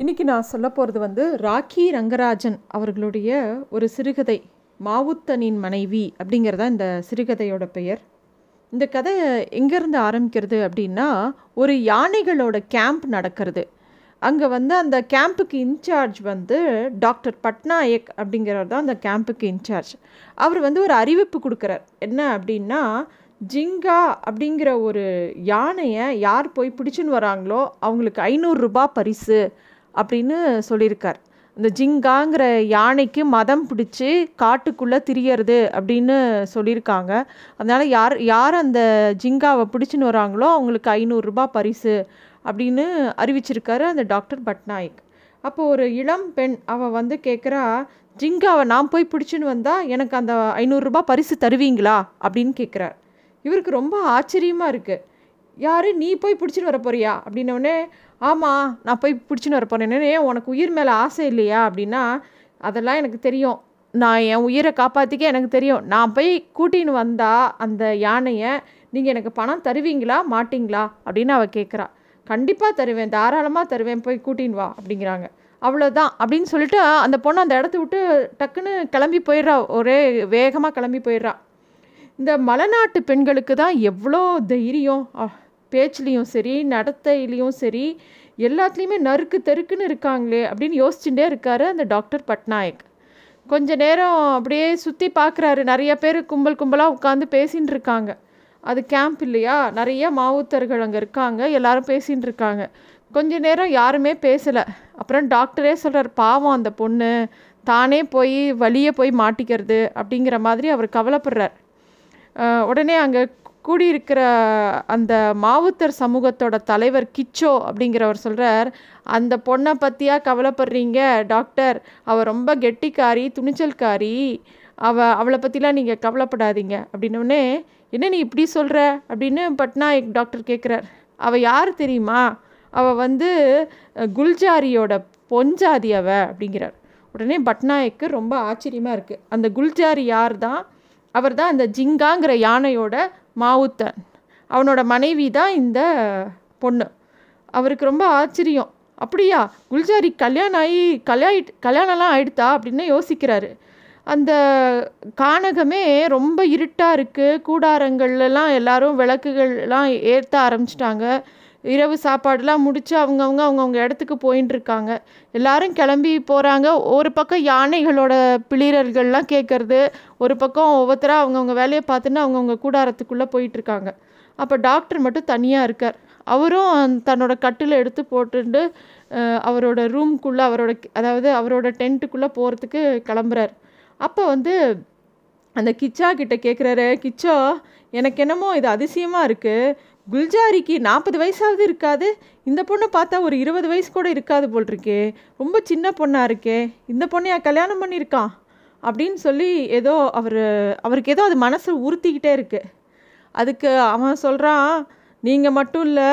இன்றைக்கி நான் சொல்ல போகிறது வந்து ராக்கி ரங்கராஜன் அவர்களுடைய ஒரு சிறுகதை மாவுத்தனின் மனைவி அப்படிங்கிறதா இந்த சிறுகதையோட பெயர். இந்த கதை எங்கேருந்து ஆரம்பிக்கிறது அப்படின்னா ஒரு யானைகளோட கேம்ப் நடக்கிறது. அங்கே வந்து அந்த கேம்புக்கு இன்சார்ஜ் வந்து டாக்டர் பட்நாயக் அப்படிங்கிறவர் தான் அந்த கேம்புக்கு இன்சார்ஜ். அவர் வந்து ஒரு அறிவிப்பு கொடுக்குறார். என்ன அப்படின்னா ஜிங்கா அப்படிங்கிற ஒரு யானையை யார் போய் பிடிச்சின்னு வராங்களோ அவங்களுக்கு ஐநூறுரூபா பரிசு அப்படின்னு சொல்லியிருக்கார். இந்த ஜிங்காங்கிற யானைக்கு மதம் பிடிச்சி காட்டுக்குள்ளே திரியறது அப்படின்னு சொல்லியிருக்காங்க. அதனால் யார் யார் அந்த ஜிங்காவை பிடிச்சின்னு வராங்களோ அவங்களுக்கு ஐநூறுரூபா பரிசு அப்படின்னு அறிவிச்சிருக்காரு அந்த டாக்டர் பட்நாயக். அப்போ ஒரு இளம் பெண் அவள் வந்து கேட்குறா ஜிங்காவை நான் போய் பிடிச்சின்னு வந்தால் எனக்கு அந்த ஐநூறுரூபா பரிசு தருவீங்களா? அப்படின்னு கேட்குறார் இவருக்கு ரொம்ப ஆச்சரியமாக இருக்குது யார் நீ போய் பிடிச்சின்னு வர போறியா? அப்படின்னோடனே ஆமாம் நான் போய் பிடிச்சின்னு வரப்போறேன் போகிறேன்னே உனக்கு உயிர் மேலே ஆசை இல்லையா அப்படின்னா அதெல்லாம் எனக்கு தெரியும். நான் என் உயிரை காப்பாற்றிக்க எனக்கு தெரியும். நான் போய் கூட்டின்னு வந்தால் அந்த யானையை நீங்கள் எனக்கு பணம் தருவீங்களா மாட்டிங்களா அப்படின்னு அவள் கேட்குறா கண்டிப்பாக தருவேன் தாராளமாக தருவேன் போய் கூட்டின்னு வா அப்படிங்கிறாங்க. அவ்வளோதான் அப்படின்னு சொல்லிட்டு அந்த பொண்ணு அந்த இடத்த விட்டு டக்குன்னு கிளம்பி போயிடுறா. ஒரே வேகமாக கிளம்பி போயிடுறா. இந்த மலைநாட்டு பெண்களுக்கு தான் எவ்வளோ தைரியம். பேச்சுலேயும் சரி நடத்தையிலையும் சரி எல்லாத்துலேயுமே நறுக்கு தெருக்குன்னு இருக்காங்களே அப்படின்னு யோசிச்சுட்டே இருக்காரு அந்த டாக்டர் பட்நாயக். கொஞ்ச நேரம் அப்படியே சுற்றி பார்க்குறாரு நிறைய பேர் கும்பல் கும்பலாக உட்காந்து பேசின்னு இருக்காங்க. அது கேம்ப் இல்லையா? நிறைய மாவுத்தர்கள் அங்கே இருக்காங்க. எல்லாரும் பேசின்னு இருக்காங்க. கொஞ்ச நேரம் யாருமே பேசலை. அப்புறம் டாக்டரே சொல்கிறார் பாவம் அந்த பொண்ணு. தானே போய் வழியே போய் மாட்டிக்கிறது. அப்படிங்கிற மாதிரி அவர் கவலைப்படுறார். உடனே அங்கே கூடியிருக்கிற அந்த மாவுத்தர் சமூகத்தோட தலைவர் கிச்சோ அப்படிங்கிறவர் சொல்கிறார் அந்த பொண்ணை பற்றியா கவலைப்படுறீங்க? டாக்டர் அவள் ரொம்ப கெட்டிக்காரி துணிச்சல்காரி. அவள் அவளை பற்றிலாம் நீங்கள் கவலைப்படாதீங்க. அப்படின்னோடனே என்ன நீ இப்படி சொல்கிற அப்படின்னு பட்நாயக் டாக்டர் கேட்குறார் அவள் யார் தெரியுமா? அவள் வந்து குல்ஜாரியோட பொஞ்சாதி அவ. அப்படிங்கிறார். உடனே பட்நாயக்கு ரொம்ப ஆச்சரியமாக இருக்குது அந்த குல்ஜாரி யார் தான் அவர் தான் அந்த ஜிங்காங்கிற யானையோட மாவுத்தன். அவனோட மனைவி தான் இந்த பொண்ணு. அவருக்கு ரொம்ப ஆச்சரியம். அப்படியா குல்ஜாரி கல்யாணம் ஆகி கல்யாணி கல்யாணம்லாம் ஆயிடுதா அப்படின்னு யோசிக்கிறாரு. அந்த கானகமே ரொம்ப இருட்டாக இருக்குது கூடாரங்கள்லாம் எல்லாரும் விளக்குகள்லாம் ஏற்ற ஆரம்பிச்சிட்டாங்க. இரவு சாப்பாடுலாம் முடித்து அவங்கவுங்க அவங்கவுங்க இடத்துக்கு போயின்னு இருக்காங்க எல்லாரும் கிளம்பி போகிறாங்க ஒரு பக்கம் யானைகளோட பிளிரல்கள்லாம் கேட்குறது ஒரு பக்கம் ஒவ்வொருத்தராக அவங்கவுங்க வேலையை பார்த்துன்னு அவங்கவுங்க கூடாரத்துக்குள்ளே போயிட்டுருக்காங்க அப்போ டாக்டர் மட்டும் தனியாக இருக்கார். அவரும் தன்னோட கட்டில் எடுத்து போட்டுட்டு அவரோட ரூம்குள்ளே அவரோட அதாவது அவரோட டென்ட்டுக்குள்ளே போகிறதுக்கு கிளம்புறார். அப்போ வந்து அந்த கிச்சா கிட்ட கேட்குறாரு கிச்சோ எனக்கு என்னமோ இது அதிசயமாக இருக்குது குல்ஜாரிக்கு நாற்பது வயசாவது இருக்காது. இந்த பொண்ணை பார்த்தா ஒரு இருபது வயசு கூட இருக்காது போல் இருக்கே ரொம்ப சின்ன பொண்ணாக இருக்கே. இந்த பொண்ணையா கல்யாணம் பண்ணியிருக்கான் அப்படின்னு சொல்லி ஏதோ அவர் அவருக்கு ஏதோ அது மனசை உறுத்திக்கிட்டே இருக்கு. அதுக்கு அவன் சொல்கிறான் நீங்கள் மட்டும் இல்லை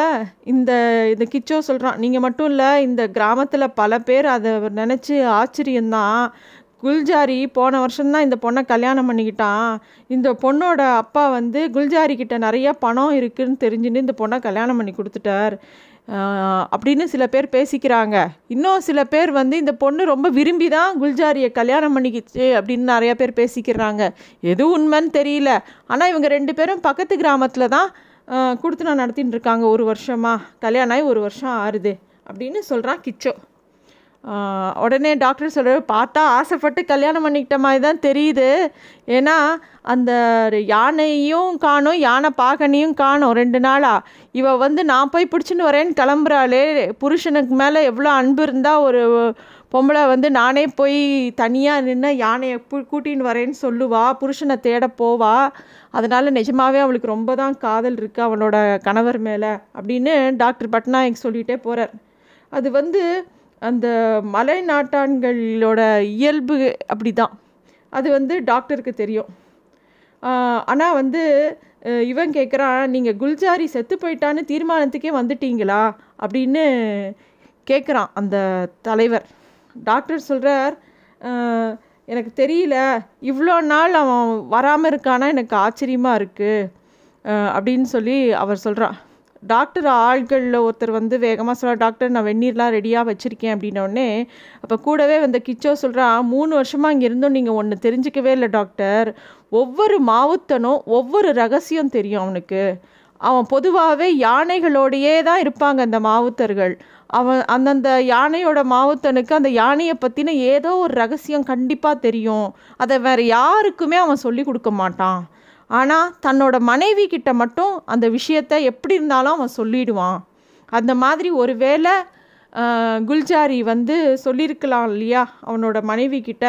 இந்த இந்த கிச்சோ சொல்கிறான் நீங்கள் மட்டும் இல்லை இந்த கிராமத்தில் பல பேர் அதை நினச்சி ஆச்சரியந்தான். குல்ஜாரி போன வருஷம்தான் இந்த பொண்ணை கல்யாணம் பண்ணிக்கிட்டான். இந்த பொண்ணோட அப்பா வந்து குல்ஜாரி கிட்ட நிறைய பணம் இருக்குன்னு தெரிஞ்சுன்னு இந்த பொண்ணை கல்யாணம் பண்ணி கொடுத்துட்டார். அப்படின்னு சில பேர் பேசிக்கிறாங்க. இன்னும் சில பேர் வந்து இந்த பொண்ணு ரொம்ப விரும்பி தான் குல்ஜாரியை கல்யாணம் பண்ணிக்கிச்சு அப்படின்னு நிறைய பேர் பேசிக்கிறாங்க. எது உண்மைன்னு தெரியல. ஆனால் இவங்க ரெண்டு பேரும் பக்கத்து கிராமத்தில் தான் கொடுத்து நான் நடத்தின்னு இருக்காங்க. ஒரு வருஷமாக கல்யாணம் ஆகி ஒரு வருஷம் ஆறுது அப்படின்னு சொல்கிறான் கிச்சோ. உடனே டாக்டர் சொல்கிற பார்த்தா ஆசைப்பட்டு கல்யாணம் பண்ணிக்கிட்ட மாதிரி தான் தெரியுது. ஏன்னா அந்த யானையும் காணும் யானை பாகனையும் காணும் ரெண்டு நாளாக இவ வந்து நான் போய் பிடிச்சின்னு வரேன்னு கிளம்புறாளே. புருஷனுக்கு மேலே எவ்வளோ அன்பு இருந்தால் ஒரு பொம்பளை வந்து நானே போய் தனியாக நின்று யானையை கூட்டின்னு வரேன்னு சொல்லுவா. புருஷனை தேட போவா. அதனால் நிஜமாகவே அவளுக்கு ரொம்ப தான் காதல் இருக்குது அவளோட கணவர் மேலே. அப்படின்னு டாக்டர் பட்நாயக் சொல்லிகிட்டே போகிறார் அது வந்து அந்த மலை நாட்டான்களோட இயல்பு அப்படி தான் அது வந்து டாக்டருக்கு தெரியும். ஆனால் வந்து இவன் கேட்குறான் நீங்கள் குல்ஜாரி செத்து போயிட்டான்னு தீர்மானத்துக்கே வந்துட்டீங்களா? அப்படின்னு கேட்குறான் அந்த தலைவர். டாக்டர் சொல்கிறார் எனக்கு தெரியல. இவ்வளோ நாள் அவன் வராமல் இருக்கானா? எனக்கு ஆச்சரியமாக இருக்குது அப்படின்னு சொல்லி அவர் சொல்கிறான் டாக்டர் ஆள்களில் ஒருத்தர் வந்து வேகமாக சொல்ல டாக்டர் நான் வெந்நீர்லாம் ரெடியாக வச்சுருக்கேன் அப்படின்னோடனே அப்போ கூடவே வந்து கிச்சோ சொல்கிறான் மூணு வருஷமாக இங்கே இருந்தும் நீங்கள் ஒன்று தெரிஞ்சிக்கவே இல்லை டாக்டர். ஒவ்வொரு மாவுத்தனும் ஒவ்வொரு ரகசியம் தெரியும் அவனுக்கு. அவன் பொதுவாகவே யானைகளோடையே தான் இருப்பாங்க அந்த மாவுத்தர்கள். அவன் அந்தந்த யானையோட மாவுத்தனுக்கு அந்த யானையை பற்றின ஏதோ ஒரு ரகசியம் கண்டிப்பாக தெரியும். அதை வேறு யாருக்குமே அவன் சொல்லி கொடுக்க மாட்டான். ஆனால் தன்னோட மனைவி கிட்ட மட்டும் அந்த விஷயத்தை எப்படி இருந்தாலும் அவன் சொல்லிடுவான். அந்த மாதிரி ஒரு வேளை குல்ஜாரி வந்து சொல்லியிருக்கலாம் இல்லையா? அவனோட மனைவி கிட்ட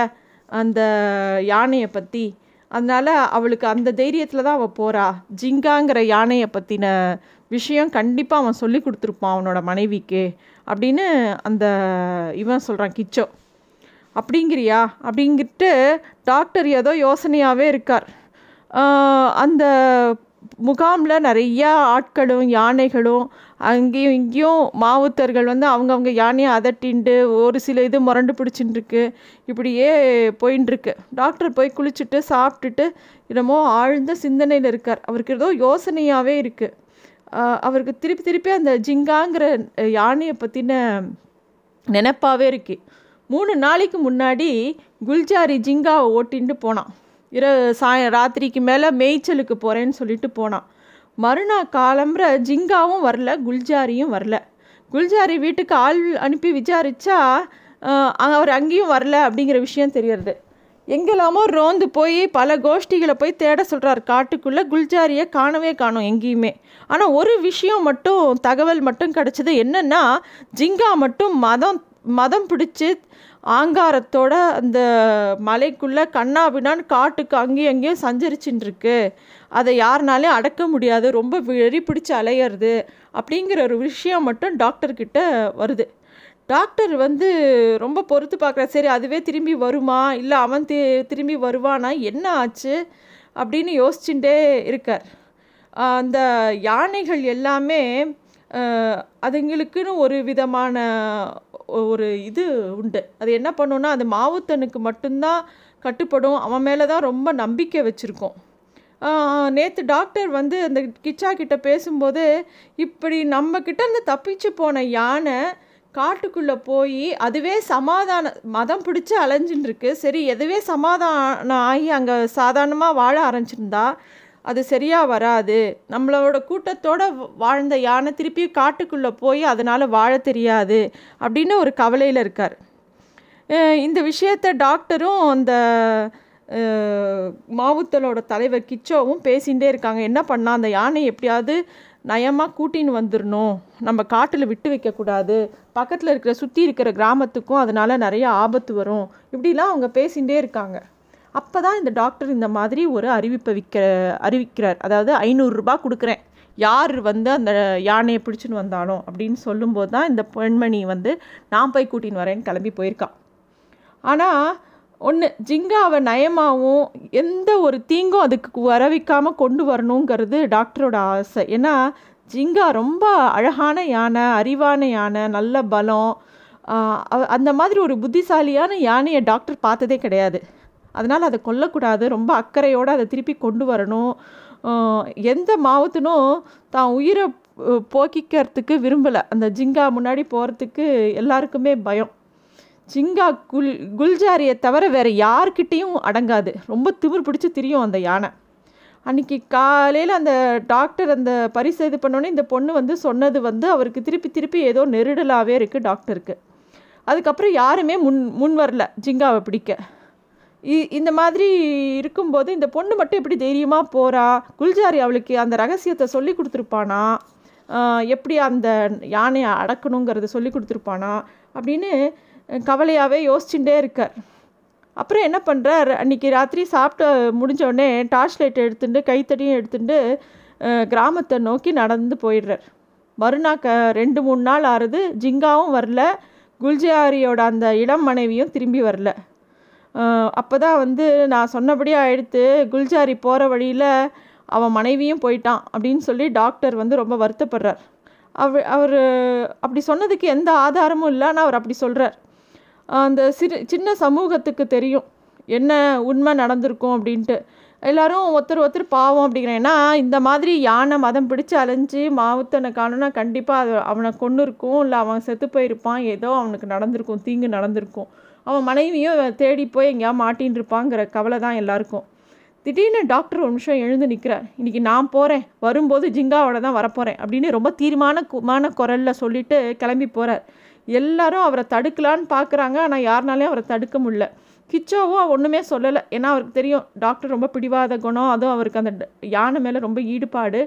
அந்த யானையை பற்றி அதனால் அவளுக்கு அந்த தைரியத்தில் தான் அவள் போகிறா ஜிங்காங்கிற யானையை பற்றின விஷயம் கண்டிப்பாக அவன் சொல்லி கொடுத்துருப்பான் அவனோட மனைவிக்கு அப்படின்னு அந்த இவன் சொல்கிறான் கிச்சோ. அப்படிங்கிறியா? அப்படிங்கிட்டு டாக்டர் ஏதோ யோசனையாகவே இருக்கார். அந்த முகாமில் நிறையா ஆட்களும் யானைகளும் அங்கேயும் இங்கேயும் மாவுத்தர்கள் வந்து அவங்கவுங்க யானையை அதட்டின்ட்டு ஒரு சில இது முரண்டு பிடிச்சின்னு இப்படியே போயின்ட்டுருக்கு டாக்டர் போய் குளிச்சுட்டு சாப்பிட்டுட்டு என்னமோ ஆழ்ந்த சிந்தனையில் இருக்கார். அவருக்கு ஏதோ யோசனையாகவே இருக்குது அவருக்கு திருப்பி திருப்பி அந்த ஜிங்காங்கிற யானையை பற்றின நினப்பாகவே இருக்குது மூணு நாளைக்கு முன்னாடி குல்ஜாரி ஜிங்காவை ஓட்டின்ட்டு போனான். இர சாய ராத்திரிக்கு மேலே மேய்ச்சலுக்கு போகிறேன்னு சொல்லிட்டு போனான். மறுநாள் காலம்புற ஜிங்காவும் வரல குல்ஜாரியும் வரல. குல்ஜாரி வீட்டுக்கு ஆள் அனுப்பி விசாரித்தா அவர் அங்கேயும் வரல அப்படிங்கிற விஷயம் தெரியறது. எங்கெல்லாமோ ரோந்து போய் பல கோஷ்டிகளை போய் தேட சொல்கிறார் காட்டுக்குள்ளே குல்ஜாரியை காணவே காணும் எங்கேயுமே. ஆனால் ஒரு விஷயம் மட்டும் தகவல் மட்டும் கிடச்சிது என்னென்னா ஜிங்கா மட்டும் மதம் மதம் பிடிச்சி ஆங்காரத்தோட அந்த மலைக்குள்ளே கண்ணாபின்னான்னு காட்டுக்கு அங்கேயும் அங்கேயும் சஞ்சரிச்சுன்னு இருக்கு அதை யாருனாலையும் அடக்க முடியாது. ரொம்ப வெறி பிடிச்சி அலையிறது அப்படிங்கிற ஒரு விஷயம் மட்டும் டாக்டர்கிட்ட வருது. டாக்டர் வந்து ரொம்ப பொறுத்து பார்க்குற சரி அதுவே திரும்பி வருமா? இல்லை அவன் தி திரும்பி வருவானா? என்ன ஆச்சு? அப்படின்னு யோசிச்சுட்டே இருக்கார். அந்த யானைகள் எல்லாமே அதுங்களுக்குன்னு ஒரு விதமான ஒரு இது உண்டு. அது என்ன பண்ணுன்னா அது மாவுத்தனுக்கு மட்டும்தான் கட்டுப்படும். அவன் மேலே தான் ரொம்ப நம்பிக்கை வச்சுருக்கோம். நேற்று டாக்டர் வந்து அந்த கிச்சா கிட்ட பேசும்போது இப்படி நம்மக்கிட்ட இருந்து தப்பிச்சு போன யானை காட்டுக்குள்ளே போய் அதுவே சமாதான மதம் பிடிச்சி அலைஞ்சின்னு இருக்கு. சரி எதுவே சமாதானம் ஆகி அங்கே சாதாரணமாக வாழ ஆரம்பிச்சிருந்தா அது சரியாக வராது. நம்மளோட கூட்டத்தோடு வாழ்ந்த யானை திருப்பி காட்டுக்குள்ளே போய் அதனால் வாழ தெரியாது அப்படின்னு ஒரு கவலையில் இருக்கார். இந்த விஷயத்த டாக்டரும் அந்த மாவுத்தலோட தலைவர் கிச்சோவும் பேசிகிட்டே இருக்காங்க. என்ன பண்ணால் அந்த யானை எப்படியாவது நயமாக கூட்டின்னு வந்துடணும் நம்ம காட்டில் விட்டு வைக்கக்கூடாது பக்கத்தில் இருக்கிற சுற்றி இருக்கிற கிராமத்துக்கும் அதனால் நிறைய ஆபத்து வரும். இப்படிலாம் அவங்க பேசிகிட்டே இருக்காங்க. அப்போ தான் இந்த டாக்டர் இந்த மாதிரி ஒரு அறிவிப்பை விற்க அறிவிக்கிறார். அதாவது ஐநூறுரூபா கொடுக்குறேன். யார் வந்து அந்த யானையை பிடிச்சின்னு வந்தாலும் அப்படின்னு சொல்லும்போது தான் இந்த பெண்மணி வந்து நான் போய் கூட்டின்னு வரேன்னு கிளம்பி போயிருக்கான் ஆனால் ஒன்று ஜிங்காவை நயமாகவும் எந்த ஒரு தீங்கும் அதுக்கு வர வைக்காமல் கொண்டு வரணுங்கிறது டாக்டரோட ஆசை. ஏன்னா ஜிங்கா ரொம்ப அழகான யானை அறிவான யானை நல்ல பலம். அந்த மாதிரி ஒரு புத்திசாலியான யானையை டாக்டர் பார்த்ததே கிடையாது. அதனால் அதை கொல்லக்கூடாது. ரொம்ப அக்கறையோடு அதை திருப்பி கொண்டு வரணும். எந்த மாவத்தினும் தான் உயிரை போக்கிக்கிறதுக்கு விரும்பலை. அந்த ஜிங்கா முன்னாடி போகிறதுக்கு எல்லாருக்குமே பயம். ஜிங்கா குல் குல்ஜாரியை தவிர வேறு யார்கிட்டேயும் அடங்காது. ரொம்ப திமிர் பிடிச்சி திரியும் அந்த யானை. அன்றைக்கி காலையில் அந்த டாக்டர் அந்த பரிசு இது பண்ணோன்னே இந்த பொண்ணு வந்து சொன்னது வந்து அவருக்கு திருப்பி திருப்பி ஏதோ நெருடலாகவே இருக்குது டாக்டருக்கு. அதுக்கப்புறம் யாருமே முன் முன் வரல ஜிங்காவை பிடிக்க. இந்த மாதிரி இருக்கும்போது இந்த பொண்ணு மட்டும் எப்படி தைரியமாக போகிறா குல்ஜாரி அவளுக்கு அந்த ரகசியத்தை சொல்லி கொடுத்துருப்பானா? எப்படி அந்த யானையை அடக்கணுங்கிறத சொல்லி கொடுத்துருப்பானா? அப்படின்னு கவலையாகவே யோசிச்சுட்டே இருக்கார். அப்புறம் என்ன பண்ணுறார் அன்றைக்கி ராத்திரி சாப்பிட்டு முடிஞ்சோடனே டார்ச் லைட் எடுத்துட்டு கைத்தடியும் எடுத்துட்டு கிராமத்தை நோக்கி நடந்து போயிடுறார். மறுநாள் க ரெண்டு மூணு நாள் ஆறுது ஜிங்காவும் வரல. குல்ஜாரியோட அந்த இளம் மனைவியும் திரும்பி வரல. அப்போ தான் வந்து நான் சொன்னபடியாக எடுத்து குல்ஜாரி போகிற வழியில் அவன் மனைவியும் போயிட்டான் அப்படின்னு சொல்லி டாக்டர் வந்து ரொம்ப வருத்தப்படுறார். அவர் அவர் அப்படி சொன்னதுக்கு எந்த ஆதாரமும் இல்லைன்னு அவர் அப்படி சொல்கிறார் அந்த சிறு சின்ன சமூகத்துக்கு தெரியும் என்ன உண்மை நடந்திருக்கும் அப்படின்ட்டு. எல்லாரும் ஒருத்தர் ஒருத்தர் பாவம் அப்படிங்கிறேன் ஏன்னா இந்த மாதிரி யானை மதம் பிடிச்சி அலைஞ்சு மாவுத்தனை காணும்னா கண்டிப்பாக அது அவனை கொண்டு இருக்கும் இல்லை அவன் செத்து போயிருப்பான் ஏதோ அவனுக்கு நடந்திருக்கும் தீங்கு நடந்திருக்கும். அவன் மனைவியும் தேடி போய் எங்கேயா மாட்டின்னு இருப்பாங்கிற கவலை தான் எல்லாருக்கும். திடீர்னு டாக்டர் ஒரு நிமிஷம் எழுந்து நிற்கிறார் இன்றைக்கி நான் போகிறேன் வரும்போது ஜிங்காவோட தான் வரப்போகிறேன் அப்படின்னு ரொம்ப தீர்மான குமான குரலில் சொல்லிட்டு கிளம்பி போகிறார் எல்லாரும் அவரை தடுக்கலான்னு பார்க்குறாங்க ஆனால் யாருனாலையும் அவரை தடுக்க முடியல. கிச்சோவும் ஒன்றுமே சொல்லலை. ஏன்னா அவருக்கு தெரியும் டாக்டர் ரொம்ப பிடிவாத குணம். அதுவும் அவருக்கு அந்த யானை மேலே ரொம்ப ஈடுபாடு.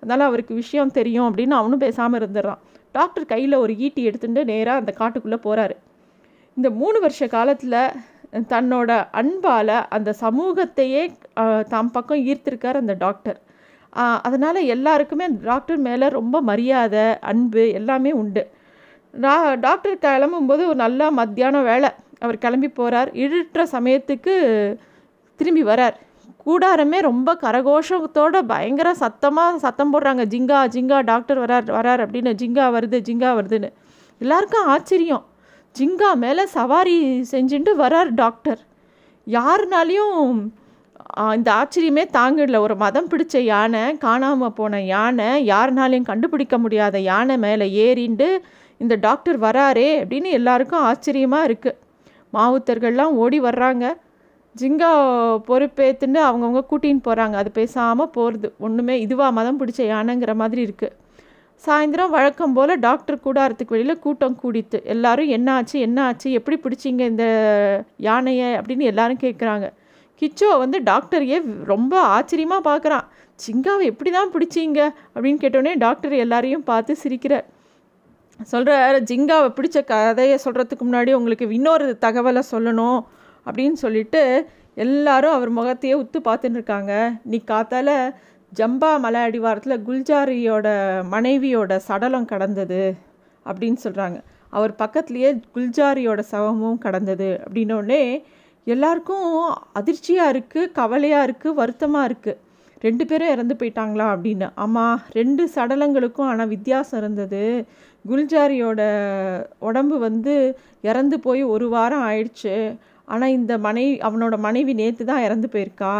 அதனால் அவருக்கு விஷயம் தெரியும் அப்படின்னு அவனும் பேசாமல் இருந்துடுறான் டாக்டர் கையில் ஒரு ஈட்டி எடுத்துகிட்டு நேராக அந்த காட்டுக்குள்ளே போகிறாரு இந்த மூணு வருஷ காலத்தில் தன்னோட அன்பால் அந்த சமூகத்தையே தம் பக்கம் ஈர்த்திருக்கார் அந்த டாக்டர். அதனால் எல்லாருக்குமே டாக்டர் மேலே ரொம்ப மரியாதை அன்பு எல்லாமே உண்டு. டாக்டர் கிளம்பும்போது ஒரு நல்ல மத்தியானம் வேலை அவர் கிளம்பி போகிறார் இருட்டுற சமயத்துக்கு திரும்பி வரார். கூடாரமே ரொம்ப கரகோஷத்தோட பயங்கர சத்தமாக சத்தம் போடுறாங்க. ஜிங்கா ஜிங்கா டாக்டர் வரார் வரார் அப்படின்னு ஜிங்கா வருது ஜிங்கா வருதுன்னு. எல்லாருக்கும் ஆச்சரியம். ஜிங்கா மேலே சவாரி செஞ்சுட்டு வரார் டாக்டர். யாருனாலையும் இந்த ஆச்சரியமே தாங்கிடல ஒரு மதம் பிடிச்ச யானை காணாமல் போன யானை யாருனாலையும் கண்டுபிடிக்க முடியாத யானை மேலே ஏறிண்டு இந்த டாக்டர் வராரே அப்படின்னு எல்லாருக்கும் ஆச்சரியமாக இருக்குது மாவுத்தர்கள்லாம் ஓடி வர்றாங்க. ஜிங்கா பொறுப்பேற்றுன்னு அவங்கவுங்க கூட்டின்னு போகிறாங்க அது பேசாமல் போகிறது ஒன்றுமே இதுவாக மதம் பிடிச்ச யானைங்கிற மாதிரி இருக்குது சாயந்தரம் வழக்கம் போல் டாக்டர் கூடாரத்துக்கு வெளியில் கூட்டம் கூடித்து எல்லாரும் என்ன ஆச்சு என்ன ஆச்சு எப்படி பிடிச்சிங்க இந்த யானையை? அப்படின்னு எல்லாரும் கேட்குறாங்க கிச்சோ வந்து டாக்டரையே ரொம்ப ஆச்சரியமாக பார்க்குறான் ஜிங்காவை எப்படி தான் பிடிச்சிங்க? அப்படின்னு கேட்டோடனே டாக்டர் எல்லாரையும் பார்த்து சிரிக்கிறார். சொல்கிற ஜிங்காவை பிடிச்ச கதையை சொல்கிறதுக்கு முன்னாடி உங்களுக்கு இன்னொரு தகவலை சொல்லணும் அப்படின்னு சொல்லிட்டு எல்லாரும் அவர் முகத்தையே உத்து பார்த்துன்னு இருக்காங்க. நீ காத்தால ஜம்பா மலை அடிவாரத்தில் குல்ஜாரியோட மனைவியோட சடலம் கடந்தது அப்படின்னு சொல்கிறாங்க அவர் பக்கத்துலேயே குல்ஜாரியோட சவமும் கடந்தது அப்படின்னோடனே எல்லாருக்கும் அதிர்ச்சியாக இருக்குது கவலையாக இருக்குது வருத்தமாக இருக்குது ரெண்டு பேரும் இறந்து போயிட்டாங்களா அப்படின்னு. ஆமாம் ரெண்டு சடலங்களுக்கும் ஆனால் வித்தியாசம் இருந்தது. குல்ஜாரியோட உடம்பு வந்து இறந்து போய் ஒரு வாரம் ஆயிடுச்சு. ஆனால் இந்த மனைவி அவனோட மனைவி நேற்று தான் இறந்து போயிருக்கா.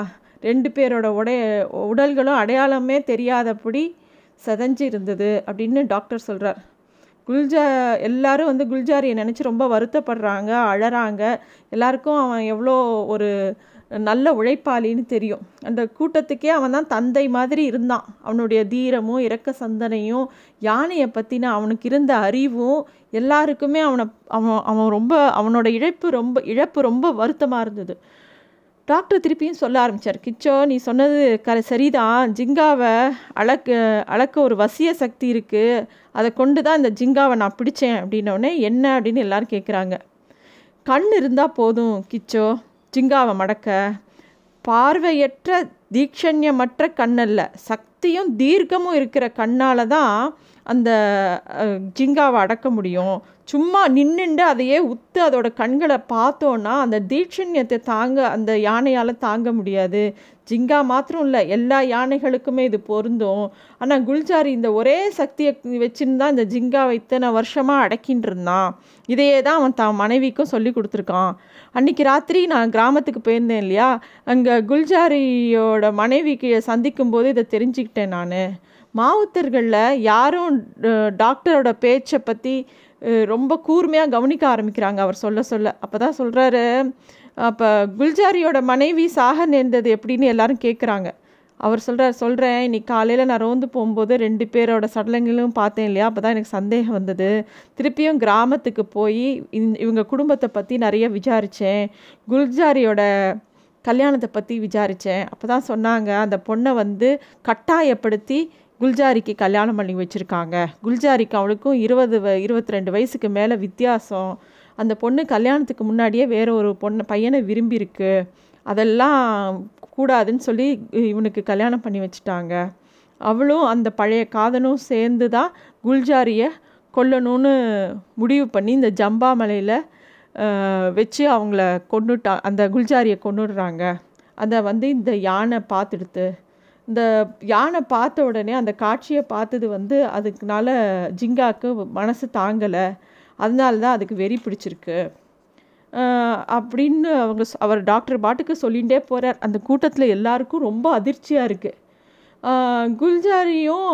ரெண்டு பேரோட உடைய உடல்களும் அடையாளமே தெரியாதபடி செதஞ்சு இருந்தது அப்படின்னு டாக்டர் சொல்கிறார் குல்ஜா எல்லாரும் வந்து குல்ஜாரியை நினச்சி ரொம்ப வருத்தப்படுறாங்க அழறாங்க. எல்லாருக்கும் அவன் எவ்வளோ ஒரு நல்ல உழைப்பாளின்னு தெரியும். அந்த கூட்டத்துக்கே அவன் தான் தந்தை மாதிரி இருந்தான். அவனுடைய தீரமும் இறக்க சந்தனையும் யானையை பற்றின அவனுக்கு இருந்த அறிவும் எல்லாருக்குமே அவனை அவன் அவன் ரொம்ப அவனோட இழப்பு ரொம்ப இழப்பு ரொம்ப வருத்தமாக இருந்தது. டாக்டர் திருப்பியும் சொல்ல ஆரம்பித்தார் கிச்சோ நீ சொன்னது க சரிதான். ஜிங்காவை அளக்க அளக்க ஒரு வசிய சக்தி இருக்குது அதை கொண்டு தான் இந்த ஜிங்காவை நான் பிடிச்சேன் அப்படின்னோடனே என்ன அப்படின்னு எல்லோரும் கேட்குறாங்க கண் இருந்தால் போதும் கிச்சோ. ஜிங்காவை மடக்க. பார்வையற்ற தீட்சண்யமற்ற கண்ணல்ல. சக்தியும் தீர்க்கமும் இருக்கிற கண்ணால் தான் அந்த ஜிங்காவை அடக்க முடியும். சும்மா நின்றுண்டு அதையே உத்து அதோட கண்களை பார்த்தோன்னா அந்த தீட்சண்யத்தை தாங்க அந்த யானையால் தாங்க முடியாது. ஜிங்கா மாத்திரம் இல்லை எல்லா யானைகளுக்குமே இது பொருந்தும். ஆனால் குல்ஜாரி இந்த ஒரே சக்தியை வச்சுருந்தா இந்த ஜிங்காவை இத்தனை வருஷமாக அடக்கின்னு இருந்தான். இதையே தான் அவன் தான் மனைவிக்கும் சொல்லி கொடுத்துருக்கான். அன்றைக்கி ராத்திரி நான் கிராமத்துக்கு போயிருந்தேன் இல்லையா? அங்கே குல்ஜாரியோட மனைவிக்கு சந்திக்கும் போது இதை தெரிஞ்சுக்கிட்டேன் நான். மாவுத்தர்களில் யாரும் டாக்டரோட பேச்சை பற்றி ரொம்ப கூர்மையாக கவனிக்க ஆரம்பிக்கிறாங்க அவர் சொல்ல சொல்ல. அப்போ தான் சொல்கிறாரு அப்போ குல்ஜாரியோட மனைவி சாக நேர்ந்தது எப்படின்னு எல்லாரும் கேட்குறாங்க அவர் சொல்கிறார் சொல்கிறேன் இன்றைக்கி காலையில் நான் ரோந்து போகும்போது ரெண்டு பேரோட சடலங்களும் பார்த்தேன் இல்லையா? அப்போ தான் எனக்கு சந்தேகம் வந்தது. திருப்பியும் கிராமத்துக்கு போய் இவங்க குடும்பத்தை பற்றி நிறைய விசாரித்தேன் குல்ஜாரியோட கல்யாணத்தை பற்றி விசாரித்தேன் அப்போ தான் சொன்னாங்க அந்த பொண்ணை வந்து கட்டாயப்படுத்தி குல்ஜாரிக்கு கல்யாணம் பண்ணி வச்சுருக்காங்க. குல்ஜாரிக்கு அவளுக்கும் இருபது இருபத்தி ரெண்டு வயசுக்கு மேலே வித்தியாசம். அந்த பொண்ணு கல்யாணத்துக்கு முன்னாடியே வேற ஒரு பொண்ணை பையனை விரும்பியிருக்கு. அதெல்லாம் கூடாதுன்னு சொல்லி இவனுக்கு கல்யாணம் பண்ணி வச்சுட்டாங்க. அவளும் அந்த பழைய காதனும் சேர்ந்து தான் குல்ஜாரியை கொல்லணும்னு முடிவு பண்ணி இந்த ஜம்பா மலையில் வச்சு அவங்கள கொண்டுட்டா அந்த குல்ஜாரியை கொண்டுடுறாங்க அதை வந்து இந்த யானை பார்த்துடுத்து இந்த யானை பார்த்த உடனே அந்த காட்சியை பார்த்தது வந்து அதுக்குனால ஜிங்காவுக்கு மனசு தாங்கலை. அதனால தான் அதுக்கு வெறி பிடிச்சிருக்கு. அப்படின்னு அவங்க அவர் டாக்டர் பாட்டுக்கு சொல்லிகிட்டே போகிறார் அந்த கூட்டத்தில் எல்லாருக்கும் ரொம்ப அதிர்ச்சியாக இருக்குது குல்ஜாரியும்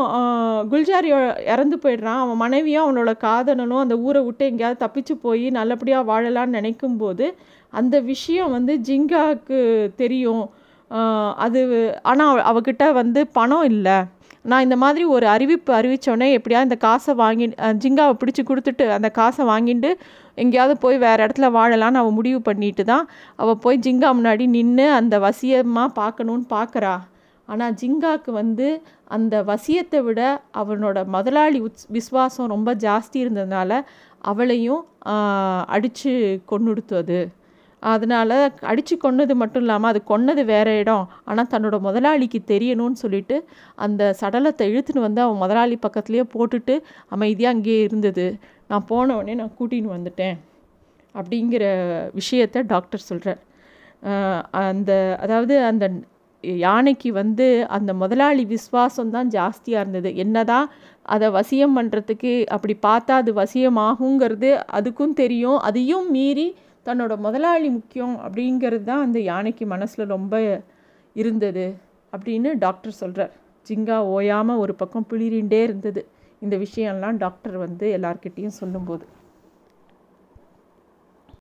குல்ஜாரியோ இறந்து போயிடுறான். அவன் மனைவியும் அவனோட காதலனும் அந்த ஊரை விட்டு எங்கேயாவது தப்பிச்சு போய் நல்லபடியாக வாழலான்னு நினைக்கும்போது அந்த விஷயம் வந்து ஜிங்காவுக்கு தெரியும். அது ஆனால் அவகிட்ட வந்து பணம் இல்லை. நான் இந்த மாதிரி ஒரு அறிவிப்பு அறிவித்தோடனே எப்படியா இந்த காசை வாங்கி ஜிங்காவை பிடிச்சி கொடுத்துட்டு அந்த காசை வாங்கிட்டு எங்கேயாவது போய் வேறு இடத்துல வாழலான்னு அவள் முடிவு பண்ணிட்டு தான் அவள் போய் ஜிங்கா முன்னாடி நின்று அந்த வசியமாக பார்க்கணுன்னு பார்க்குறா. ஆனால் ஜிங்காவுக்கு வந்து அந்த வசியத்தை விட அவனோட முதலாளி உத் விஸ்வாசம் ரொம்ப ஜாஸ்தி இருந்ததுனால அவளையும் அடித்து கொண்டுடுத்து அது. அதனால் அடித்து கொன்னது மட்டும் இல்லாமல் அது கொன்னது வேறு இடம். ஆனால் தன்னோட முதலாளிக்கு தெரியணும்னு சொல்லிட்டு அந்த சடலத்தை இழுத்துன்னு வந்து அவன் முதலாளி பக்கத்துலேயே போட்டுட்டு அமைதியாக அங்கேயே இருந்தது. நான் போன உடனே நான் கூட்டின்னு வந்துட்டேன் அப்படிங்கிற விஷயத்த டாக்டர் சொல்கிறார் அந்த அதாவது அந்த யானைக்கு வந்து அந்த முதலாளி விஸ்வாசம் தான் ஜாஸ்தியாக இருந்தது. என்னதான் அதை வசியம் பண்ணுறதுக்கு அப்படி பார்த்தா அது வசியமாகுங்கிறது அதுக்கும் தெரியும். அதையும் மீறி தன்னோட முதலாளி முக்கியம் அப்படிங்கிறது தான் அந்த யானைக்கு மனசில் ரொம்ப இருந்தது அப்படின்னு டாக்டர் சொல்கிறார் ஜிங்கா ஓயாமல் ஒரு பக்கம் பிளிரிண்டே இருந்தது. இந்த விஷயம்லாம் டாக்டர் வந்து எல்லார்கிட்டேயும் சொல்லும்போது.